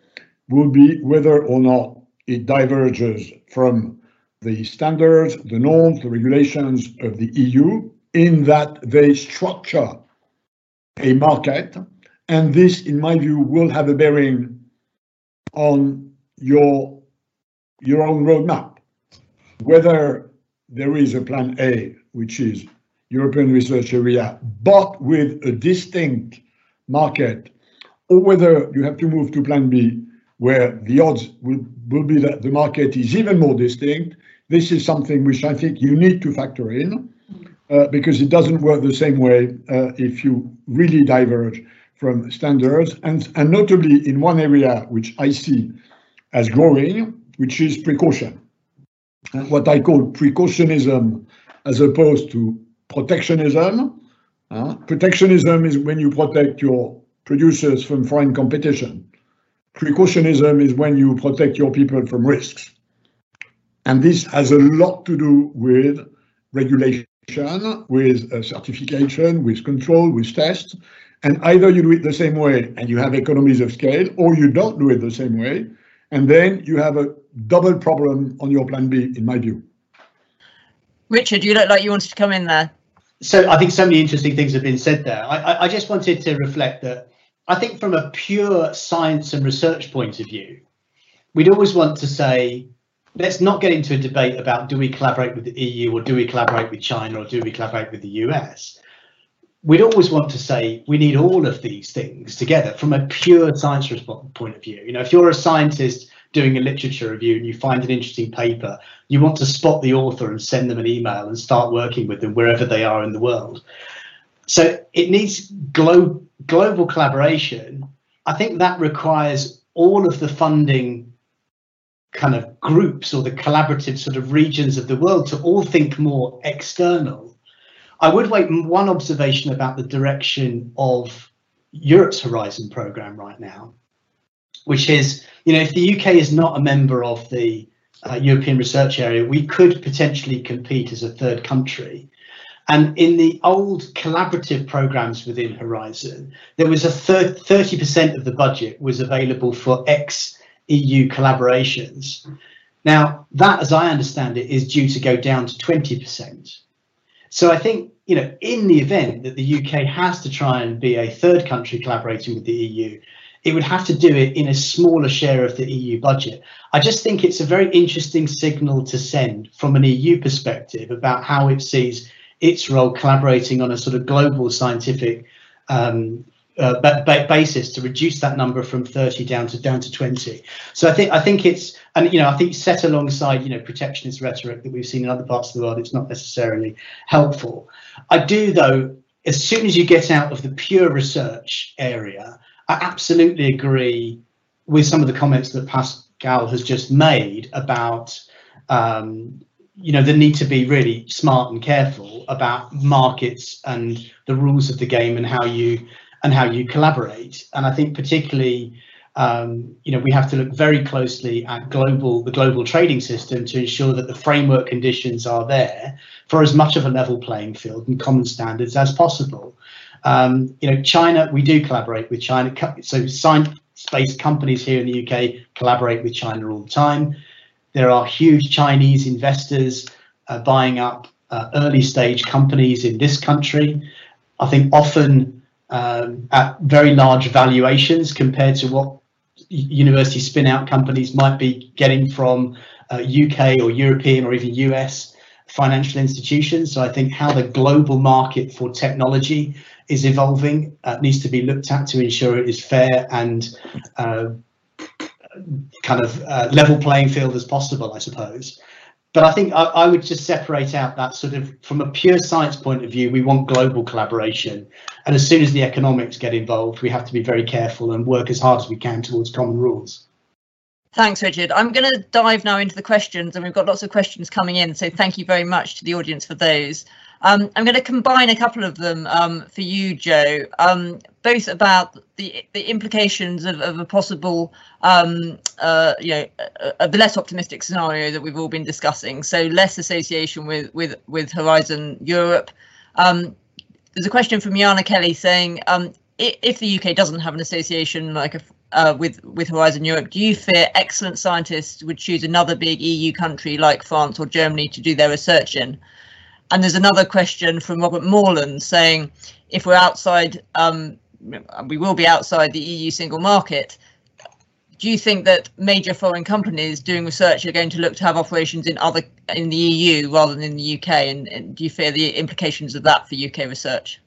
will be whether or not it diverges from the standards, the norms, the regulations of the EU in that they structure a market. And this, in my view, will have a bearing on your, your own roadmap. Whether there is a plan A, which is European research area, but with a distinct market, or whether you have to move to plan B, where the odds will, will be that the market is even more distinct. This is something which I think you need to factor in uh, because it doesn't work the same way uh, if you really diverge from standards. And, and notably in one area which I see as growing, which is precaution. What I call precautionism as opposed to protectionism. Uh, protectionism is when you protect your producers from foreign competition. Precautionism is when you protect your people from risks. And this has a lot to do with regulation, with uh, certification, with control, with tests. And either you do it the same way and you have economies of scale, or you don't do it the same way. And then you have a double problem on your plan B, in my view. Richard, you look like you wanted to come in there so I think so many interesting things have been said there. I, I just wanted to reflect that I think from a pure science and research point of view, we'd always want to say, let's not get into a debate about do we collaborate with the EU or do we collaborate with China or do we collaborate with the US. We'd always want to say we need all of these things together from a pure science point of view. You know, if you're a scientist doing a literature review and you find an interesting paper, you want to spot the author and send them an email and start working with them wherever they are in the world. So it needs glo- global collaboration. I think that requires all of the funding kind of groups or the collaborative sort of regions of the world to all think more external. I would make one observation about the direction of Europe's Horizon program right now which is, you know, if the UK is not a member of the uh, European Research Area, we could potentially compete as a third country. And in the old collaborative programs within Horizon, there was a 30% of the budget was available for ex EU collaborations. Now, that, as I understand it, is due to go down to 20%. So I think, you know, in the event that the UK has to try and be a third country collaborating with the EU, it would have to do it in a smaller share of the EU budget. I just think it's a very interesting signal to send from an EU perspective about how it sees its role collaborating on a sort of global scientific um, uh, basis to reduce that number from 30 down to down to 20. So I think I think it's and you know I think set alongside you know protectionist rhetoric that we've seen in other parts of the world, it's not necessarily helpful. I do though, as soon as you get out of the pure research area, I absolutely agree with some of the comments that Pascal has just made about um, you know the need to be really smart and careful about markets and the rules of the game and how you and how you collaborate. And I think particularly, um, you know, we have to look very closely at global the global trading system to ensure that the framework conditions are there for as much of a level playing field and common standards as possible. Um, you know, China, we do collaborate with China. So science-based companies here in the UK collaborate with China all the time. There are huge Chinese investors uh, buying up uh, early stage companies in this country. I think often um, at very large valuations compared to what university spin out companies might be getting from uh, UK or European or even US financial institutions. So I think how the global market for technology is evolving uh, needs to be looked at to ensure it is fair and uh, kind of uh, level playing field as possible, I suppose. But I think I, I, would just separate out that sort of from a pure science point of view, we want global collaboration. And as soon as the economics get involved, we have to be very careful and work as hard as we can towards common rules. Thanks, Richard. I'm going to dive now into the questions, and we've got lots of questions coming in. So thank you very much to the audience for those. Um, I'm going to combine a couple of them um, for you, Jo, um, both about the the implications of, of a possible, um, uh, you know, the less optimistic scenario that we've all been discussing. So less association with with with Horizon Europe. Um, there's a question from Yana Kelly saying, um, if the UK doesn't have an association like a uh, with with Horizon Europe, do you fear excellent scientists would choose another big EU country like France or Germany to do their research in? And there's another question from Robert Morland saying, if we're outside, um, we will be outside the EU single market. Do you think that major foreign companies doing research are going to look to have operations in other in the EU rather than in the UK? And, and do you fear the implications of that for UK research?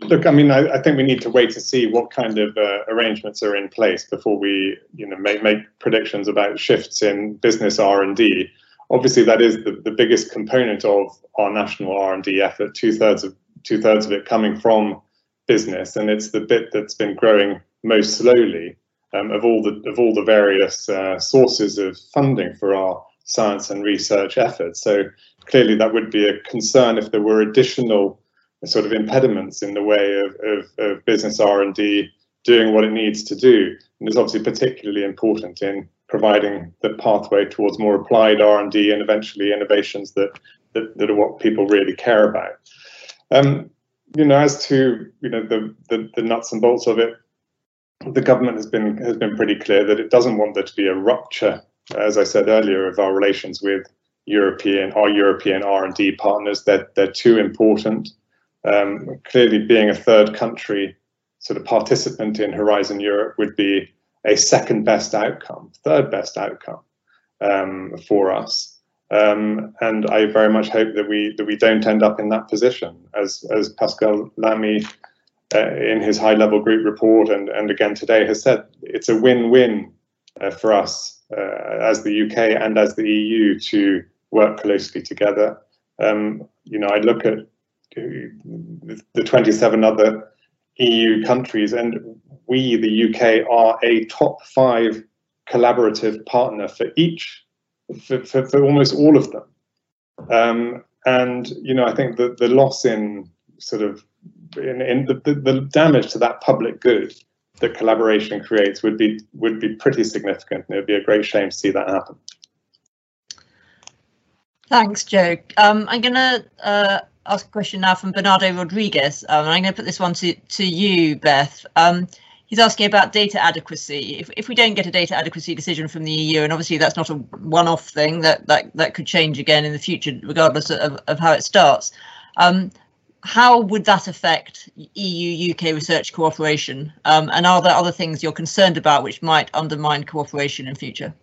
Look, I mean, I, I, think we need to wait to see what kind of uh, arrangements are in place before we, you know, make make predictions about shifts in business R and D obviously that is the, the biggest component of our national R&D effort, two thirds of two thirds of it coming from business, and it's the bit that's been growing most slowly um, of all the of all the various uh, sources of funding for our science and research efforts. So clearly, that would be a concern if there were additional sort of impediments in the way of, of, of business R&D doing what it needs to do. And it's obviously particularly important in providing the pathway towards more applied R&D and eventually innovations that, that, that are what people really care about. Um, you know, as to you know the, the, the nuts and bolts of it, the government has been has been pretty clear that it doesn't want there to be a rupture, as I said earlier, of our relations with European our European R and D partners. They're they're too important. Um, clearly, being a third country sort of participant in Horizon Europe would be a second best outcome, third best outcome um, for us. Um, and I very much hope that we that we don't end up in that position, as as Pascal Lamy uh, in his high level group report and and again today has said, it's a win win uh, for us uh, as the UK and as the EU to work closely together. Um, you know, I look at the 27 other EU countries, and we, the UK, are a top five collaborative partner for each, for, for, for almost all of them. Um, and you know, I think that the loss in sort of in, in the, the, the damage to that public good that collaboration creates would be would be pretty significant, and it would be a great shame to see that happen. Thanks, Jo. Um, I'm going to uh, ask a question now from Bernardo Rodriguez. Um, I'm going to put this one to, to you, Beth. Um, he's asking about data adequacy. If, if we don't get a data adequacy decision from the EU, and obviously that's not a one-off thing, that, that, that could change again in the future, regardless of, of how it starts. Um, how would that affect EU-UK research cooperation? Um, and are there other things you're concerned about which might undermine cooperation in future?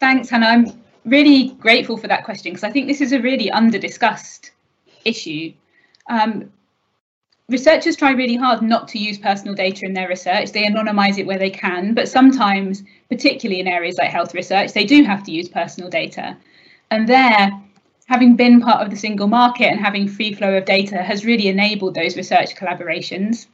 Thanks, Hannah. I'm really grateful for that question because I think this is a really under discussed issue. Um, researchers try really hard not to use personal data in their research. They anonymize it where they can, but sometimes, particularly in areas like health research, they do have to use personal data. And there, having been part of the single market and having free flow of data has really enabled those research collaborations.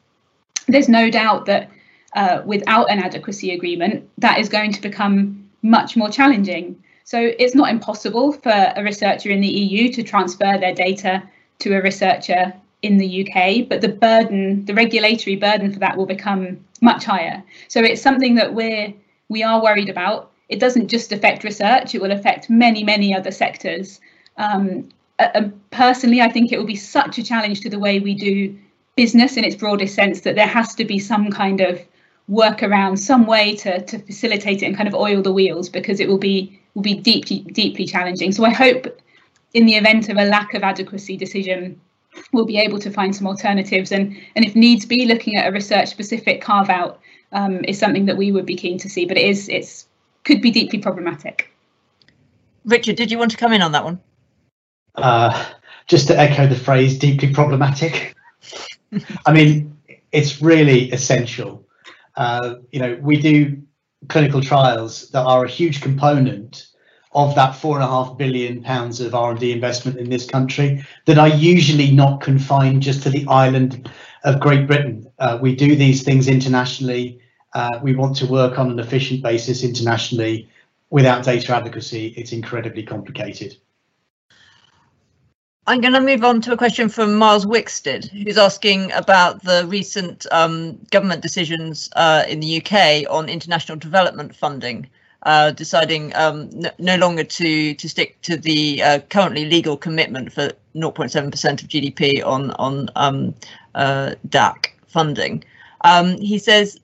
There's no doubt that uh, without an adequacy agreement, that is going to become much more challenging. So it's not impossible for a researcher in the EU to transfer their data to a researcher in the UK, but the burden, the regulatory burden for that will become much higher. So it's something that we're we are worried about. It doesn't just affect research; it will affect many, many other sectors. Um, uh, personally, I think it will be such a challenge to the way we do business in its broadest sense that there has to be some kind of workaround, some way to to facilitate it and kind of oil the wheels because it will be will be deeply deeply challenging. So I hope, in the event of a lack of adequacy decision we'll be able to find some alternatives. And and if needs be looking at a research specific carve out um, is something that we would be keen to see but it is it's could be deeply problematic. Richard did you want to come in on that one? Uh, just to echo the phrase deeply problematic. I mean it's really essential. Uh, you know we do clinical trials that are a huge component of that four and a half billion pounds of R&D investment in this country that are usually not confined just to the island of Great Britain. Uh, we do these things internationally. Uh, we want to work on an efficient basis internationally. Without data adequacy, it's incredibly complicated. I'm going to move on to a question from Miles Wickstead, who's asking about the recent um, government decisions uh, in the UK on international development funding uh, deciding um, no longer to to stick to the uh, currently legal commitment for 0.7% of GDP on on um, uh, DAC funding. Um, he says,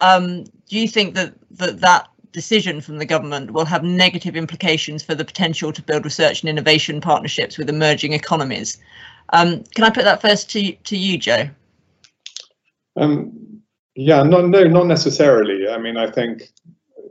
um, do you think that, that that decision from the government will have negative implications for the potential to build research and innovation partnerships with emerging economies? Um, can I put that first to to you, Jo? Um, yeah, no, no, not necessarily. I mean, I think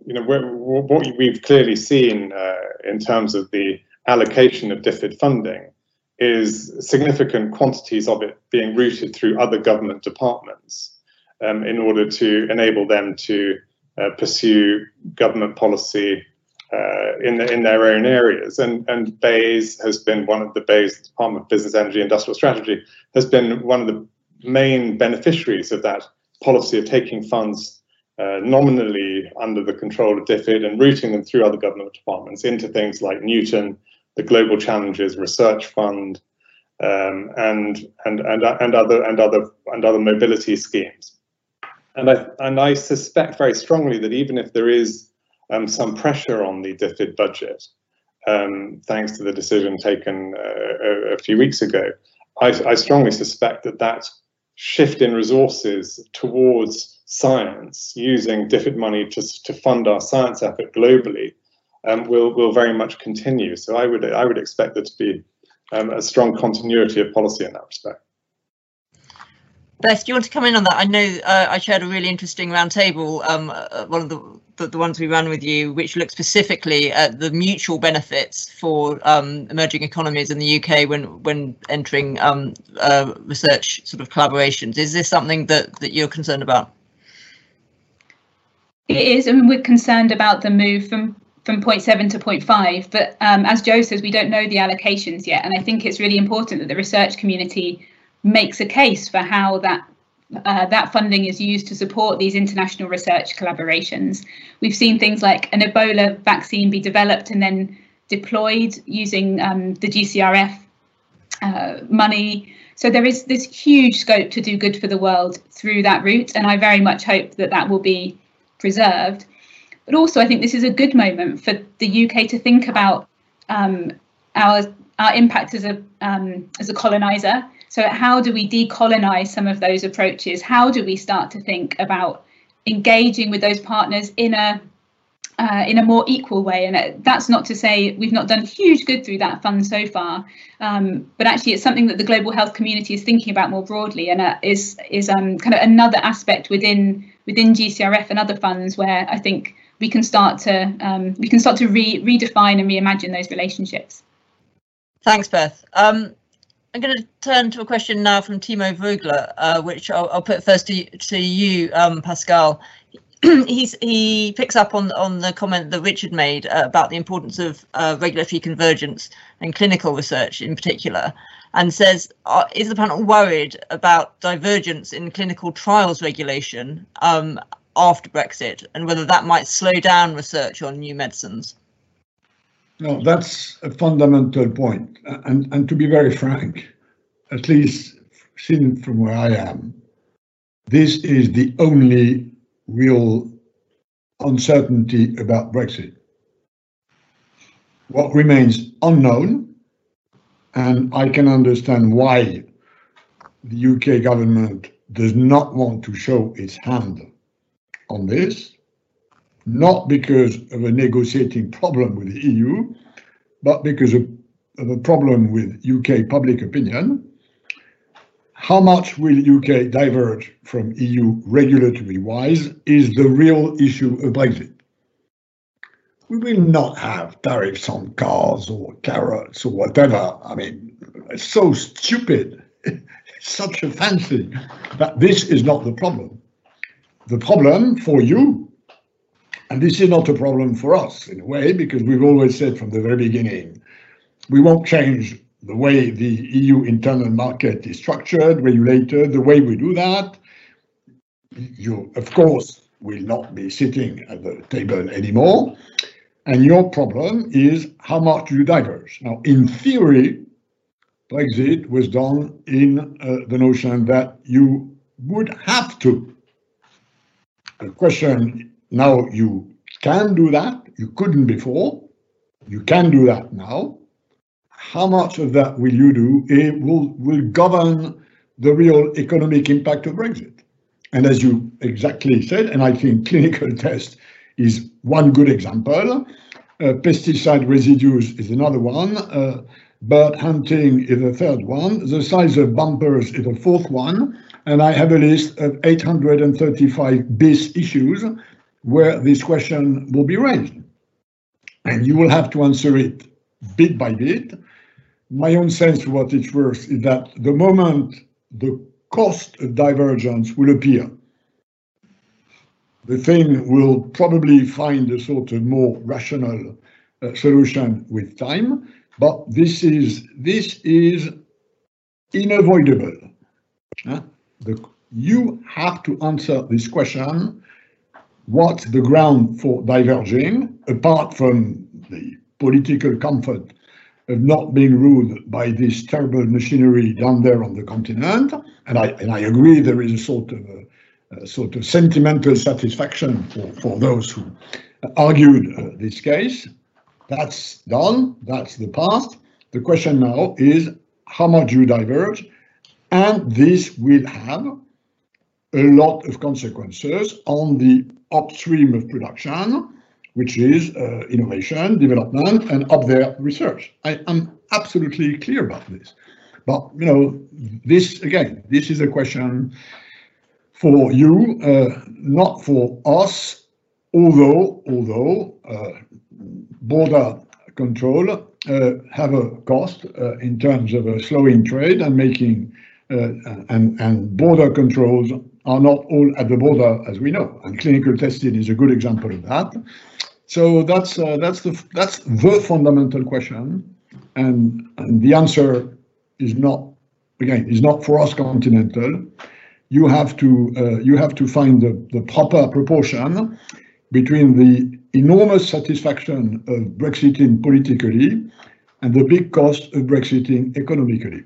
you know, what we've clearly seen uh, in terms of the allocation of DFID funding is significant quantities of it being routed through other government departments um, in order to enable them to uh, pursue government policy uh, in the, in their own areas. And and BEIS has been one of the BEIS Department of Business, Energy, Industrial Strategy has been one of the main beneficiaries of that policy of taking funds uh, nominally under the control of DFID and routing them through other government departments into things like Newton, the Global Challenges Research Fund, um, and, and, and, and, other, and, other, and other mobility schemes. And I, and I suspect very strongly that even if there is um, some pressure on the DFID budget, um, thanks to the decision taken uh, a, a, few weeks ago, I, I strongly suspect that that shift in resources towards science using DFID money to, to fund our science effort globally um, will will very much continue. So I would I would expect there to be um, a strong continuity of policy in that respect. Beth, do you want to come in on that? I know uh, I shared a really interesting roundtable, um, uh, one of the, the, the ones we ran with you, which looked specifically at the mutual benefits for um, emerging economies in the UK when when entering um, uh, research sort of collaborations. Is this something that that you're concerned about? It is, I mean, we're concerned about the move from from 0.7 to 0.5, but um, as Jo says, we don't know the allocations yet, and I think it's really important that the research community makes a case for how that uh, that funding is used to support these international research collaborations. We've seen things like an Ebola vaccine be developed and then deployed using um, the GCRF uh, money. So there is this huge scope to do good for the world through that route, and I very much hope that that will be preserved. But also, I think this is a good moment for the UK to think about um, our our impact as a um, as a colonizer. So, how do we decolonize some of those approaches? How do we start to think about engaging with those partners in a uh, in a more equal way. And that's not to say we've not done huge good through that fund so far, um, but actually it's something that the global health community is thinking about more broadly, and uh, is is um, kind of another aspect within within GCRF and other funds where I think we can start to um, we can start to re- redefine and reimagine those relationships. Thanks, Beth. Um, I'm going to turn to a question now from Timo Vogler, uh, which I'll, I'll, put first to, to you, um, Pascal. <clears throat> He's, he picks up on, on the comment that Richard made uh, about the importance of uh, regulatory convergence and clinical research in particular, and says, uh, is the panel worried about divergence in clinical trials regulation um, after Brexit and whether that might slow down research on new medicines? No, that's a fundamental point. And, and to be very frank, at least seen from where I am, this is the only real uncertainty about Brexit. What remains unknown, and I can understand why the UK government does not want to show its hand on this, not because of a negotiating problem with the EU, but because of, of a problem with UK public opinion. How much will UK diverge from EU regulatory wise is the real issue of Brexit. We will not have tariffs on cars or carrots or whatever. I mean, it's so stupid. <laughs> it's such a fancy. But this is not the problem. The problem for you and this is not a problem for us in a way, because we've always said from the very beginning, we won't change the way the EU internal market is structured, regulated, the way we do that. You, of course, will not be sitting at the table anymore. And your problem is how much you diverge. Now, in theory, Brexit was done in uh, the notion that you would have to. The question now you can do that. You couldn't before. You can do that now. How much of that will you do? It will, will govern the real economic impact of Brexit. And as you exactly said, and I think <laughs> clinical test is one good example, uh, pesticide residues is another one, uh, bird hunting is a third one, the size of bumpers is a fourth one, and I have a list of 835 BIS issues where this question will be raised. And you will have to answer it bit by bit. My own sense, for what it's worth, is that the moment the cost of divergence will appear, the thing will probably find a sort of more rational uh, solution with time. But this is this is unavoidable. Uh, the, you have to answer this question what's the ground for diverging, apart from the political comfort of not being ruled by this terrible machinery down there on the continent. And I, and I agree there is a sort of a sort of sentimental satisfaction for, for those who argued uh, this case. That's done, that's the past. The question now is how much you diverge, and this will have a lot of consequences on the upstream of production, which is uh, innovation, development, and up there research. I am absolutely clear about this. But you know, this again, this is a question for you, uh, not for us. Although, although uh, border control uh, have a cost uh, in terms of slowing trade and making uh, and and border controls are not all at the border, as we know, and clinical testing is a good example of that. So that's uh, that's the that's the fundamental question, and and the answer is not again is not for us continental. You have to uh, you have to find the, the proper proportion between the enormous satisfaction of Brexiting politically and the big cost of Brexiting economically.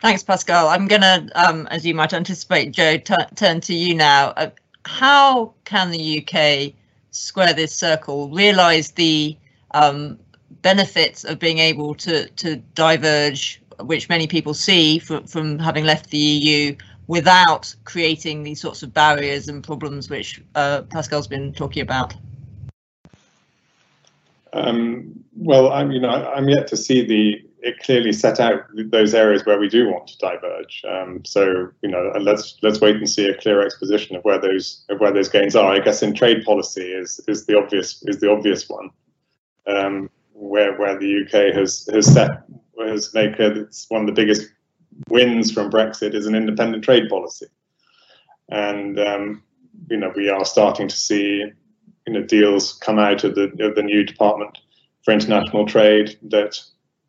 Thanks, Pascal. I'm going to, um, as you might anticipate, Jo, turn to you now. Uh, how can the UK square this circle, realise the um, benefits of being able to, to diverge, which many people see from, from having left the EU, without creating these sorts of barriers and problems which uh, Pascal's been talking about? Um, well, I mean, I, I'm yet to see the it clearly set out those areas where we do want to diverge. Um, so you know, let's let's wait and see a clear exposition of where those of where those gains are. I guess in trade policy is is the obvious is the obvious one, um, where where the UK has has set as maker, it's one of the biggest wins from Brexit is an independent trade policy, and um, you know we are starting to see you know deals come out of the of the new Department for International Trade that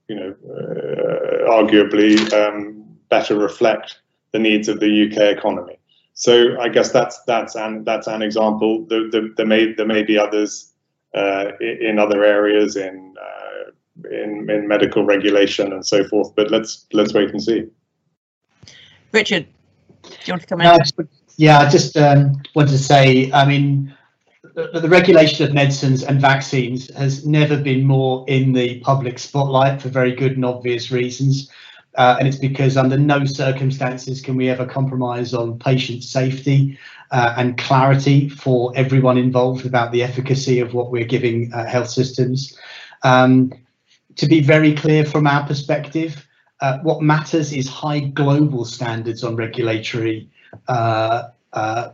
you know uh, arguably um, better reflect the needs of the UK economy. So I guess that's that's an that's an example. There, there, there may there may be others uh, in other areas in, uh, in in medical regulation and so forth. But let's let's wait and see. Richard, do you want to come in? yeah, I just um, wanted to say, I mean, the, the, regulation of medicines and vaccines has never been more in the public spotlight for very good and obvious reasons. Uh, and it's because under no circumstances can we ever compromise on patient safety uh, and clarity for everyone involved about the efficacy of what we're giving uh, health systems. Um, to be very clear from our perspective, uh, what matters is high global standards on regulatory uh, uh,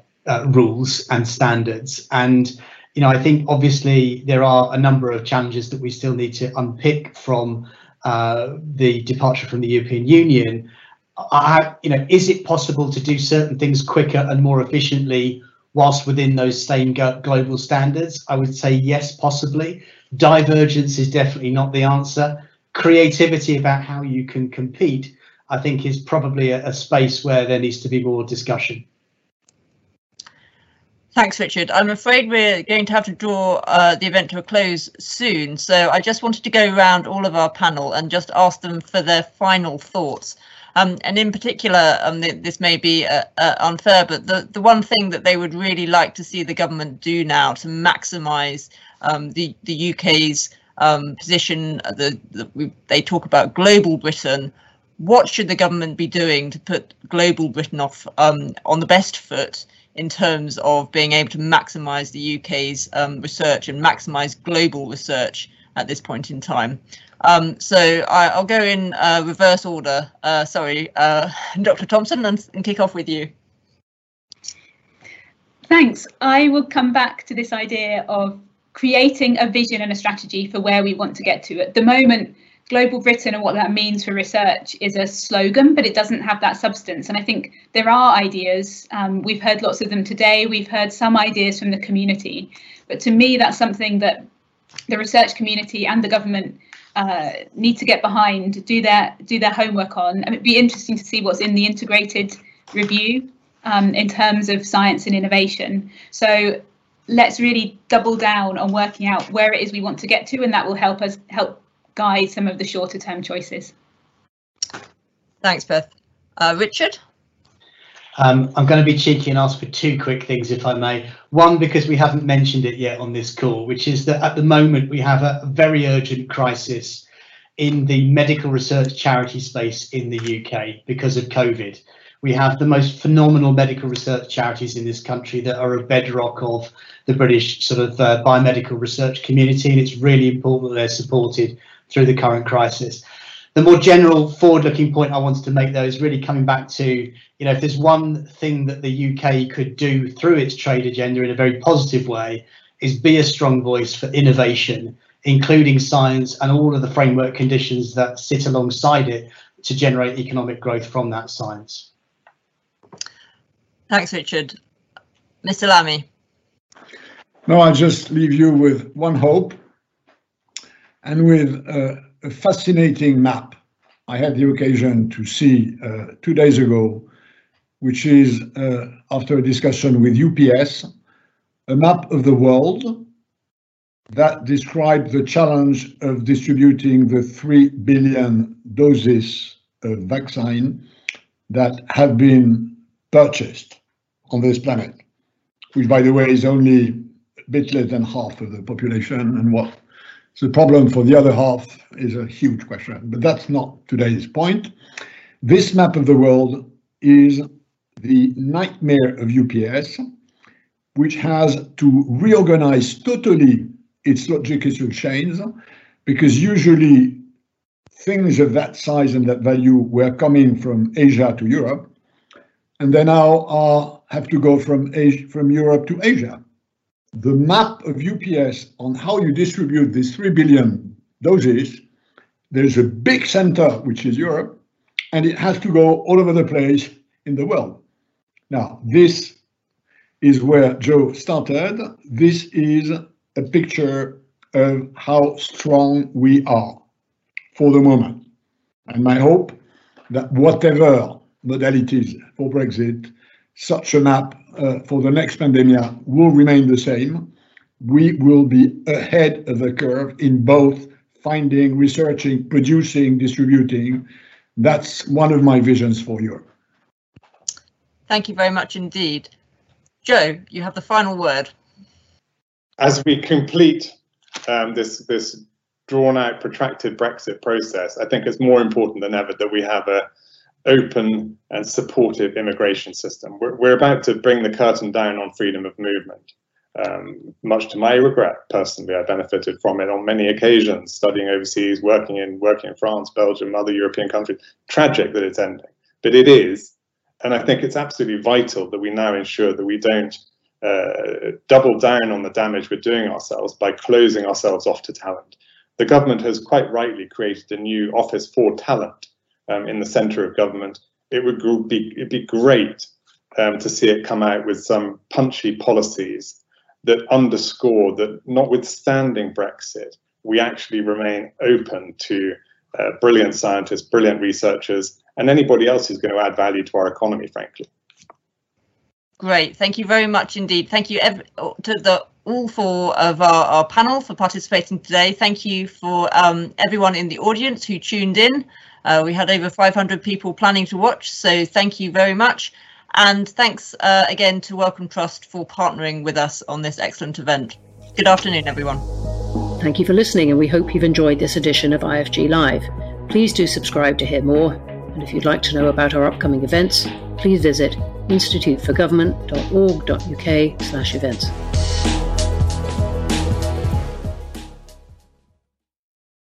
rules and standards. And you know, I think obviously there are a number of challenges that we still need to unpick from uh, the departure from the European Union, I, you know, is it possible to do certain things quicker and more efficiently whilst within those same global standards? I would say yes, possibly. Divergence is definitely not the answer. Creativity about how you can compete, I think, is probably a, a space where there needs to be more discussion. Thanks, Richard. I'm afraid we're going to have to draw uh, the event to a close soon. So I just wanted to go around all of our panel and just ask them for their final thoughts. Um, and in particular, um, this may be uh, uh, unfair, but the, the one thing that they would really like to see the government do now to maximise um, the, the UK's um, position, uh, the, the we, they talk about global Britain, what should the government be doing to put global Britain off um, on the best foot in terms of being able to maximise the UK's um, research and maximise global research at this point in time. Um, so I, will go in uh, reverse order. Uh, sorry, uh, <laughs> Dr. Thompson, and, and kick off with you. Thanks. I will come back to this idea of creating a vision and a strategy for where we want to get to. At the moment, Global Britain and what that means for research is a slogan, but it doesn't have that substance. And I think there are ideas. Um, we've heard lots of them today. We've heard some ideas from the community. But to me, that's something that the research community and the government uh, need to get behind, do their do their homework on. And it'd be interesting to see what's in the integrated review um, in terms of science and innovation. So let's really double down on working out where it is we want to get to, and that will help us help guide some of the shorter term choices. Thanks, Beth. Uh, Richard? Um, I'm going to be cheeky and ask for two quick things, if I may. One, because we haven't mentioned it yet on this call, which is that at the moment we have a very urgent crisis in the medical research charity space in the UK because of COVID. We have the most phenomenal medical research charities in this country that are a bedrock of the British sort of uh, biomedical research community, and it's really important that they're supported through the current crisis. The more general forward-looking point I wanted to make, though, is really coming back to, you know, if there's one thing that the UK could do through its trade agenda in a very positive way, is be a strong voice for innovation, including science and all of the framework conditions that sit alongside it to generate economic growth from that science. Thanks, Richard. Mr. Lamy. No, I'll just leave you with one hope and with a, a fascinating map I had the occasion to see uh, two days ago, which is, uh, after a discussion with UPS, a map of the world that described the challenge of distributing the 3 billion doses of vaccine that have been purchased on this planet, which, by the way, is only a bit less than half of the population and what so the problem for the other half is a huge question, but that's not today's point. This map of the world is the nightmare of UPS, which has to reorganize totally its logistical chains, because usually things of that size and that value were coming from Asia to Europe, and they now are, have to go from Asia, from Europe to Asia the map of UPS on how you distribute these 3 billion doses there's a big center, which is Europe, and it has to go all over the place in the world. Now, this is where Jo started. This is a picture of how strong we are for the moment. And my hope that whatever modalities for Brexit, such a map uh, for the next pandemic will remain the same. We will be ahead of the curve in both finding, researching, producing, distributing. That's one of my visions for Europe. Thank you very much indeed. Jo, you have the final word. As we complete um, this this drawn out, protracted Brexit process, I think it's more important than ever that we have a open and supportive immigration system. We're, we're about to bring the curtain down on freedom of movement. Um, much to my regret, personally, I benefited from it on many occasions, studying overseas, working in working in France, Belgium, other European countries. Tragic that it's ending, but it is, and I think it's absolutely vital that we now ensure that we don't uh, double down on the damage we're doing ourselves by closing ourselves off to talent. The government has quite rightly created a new office for talent um, in the centre of government. It would be it'd be great um, to see it come out with some punchy policies that underscore that, notwithstanding Brexit, we actually remain open to uh, brilliant scientists, brilliant researchers, and anybody else who's going to add value to our economy, frankly. Great, thank you very much indeed. Thank you to the all four of our, our panel for participating today. Thank you for um, everyone in the audience who tuned in. Uh, we had over 500 people planning to watch, so thank you very much. And thanks uh, again to Wellcome Trust for partnering with us on this excellent event. Good afternoon, everyone. Thank you for listening, and we hope you've enjoyed this edition of IFG Live. Please do subscribe to hear more, and if you'd like to know about our upcoming events, please visit instituteforgovernment.org.uk/events.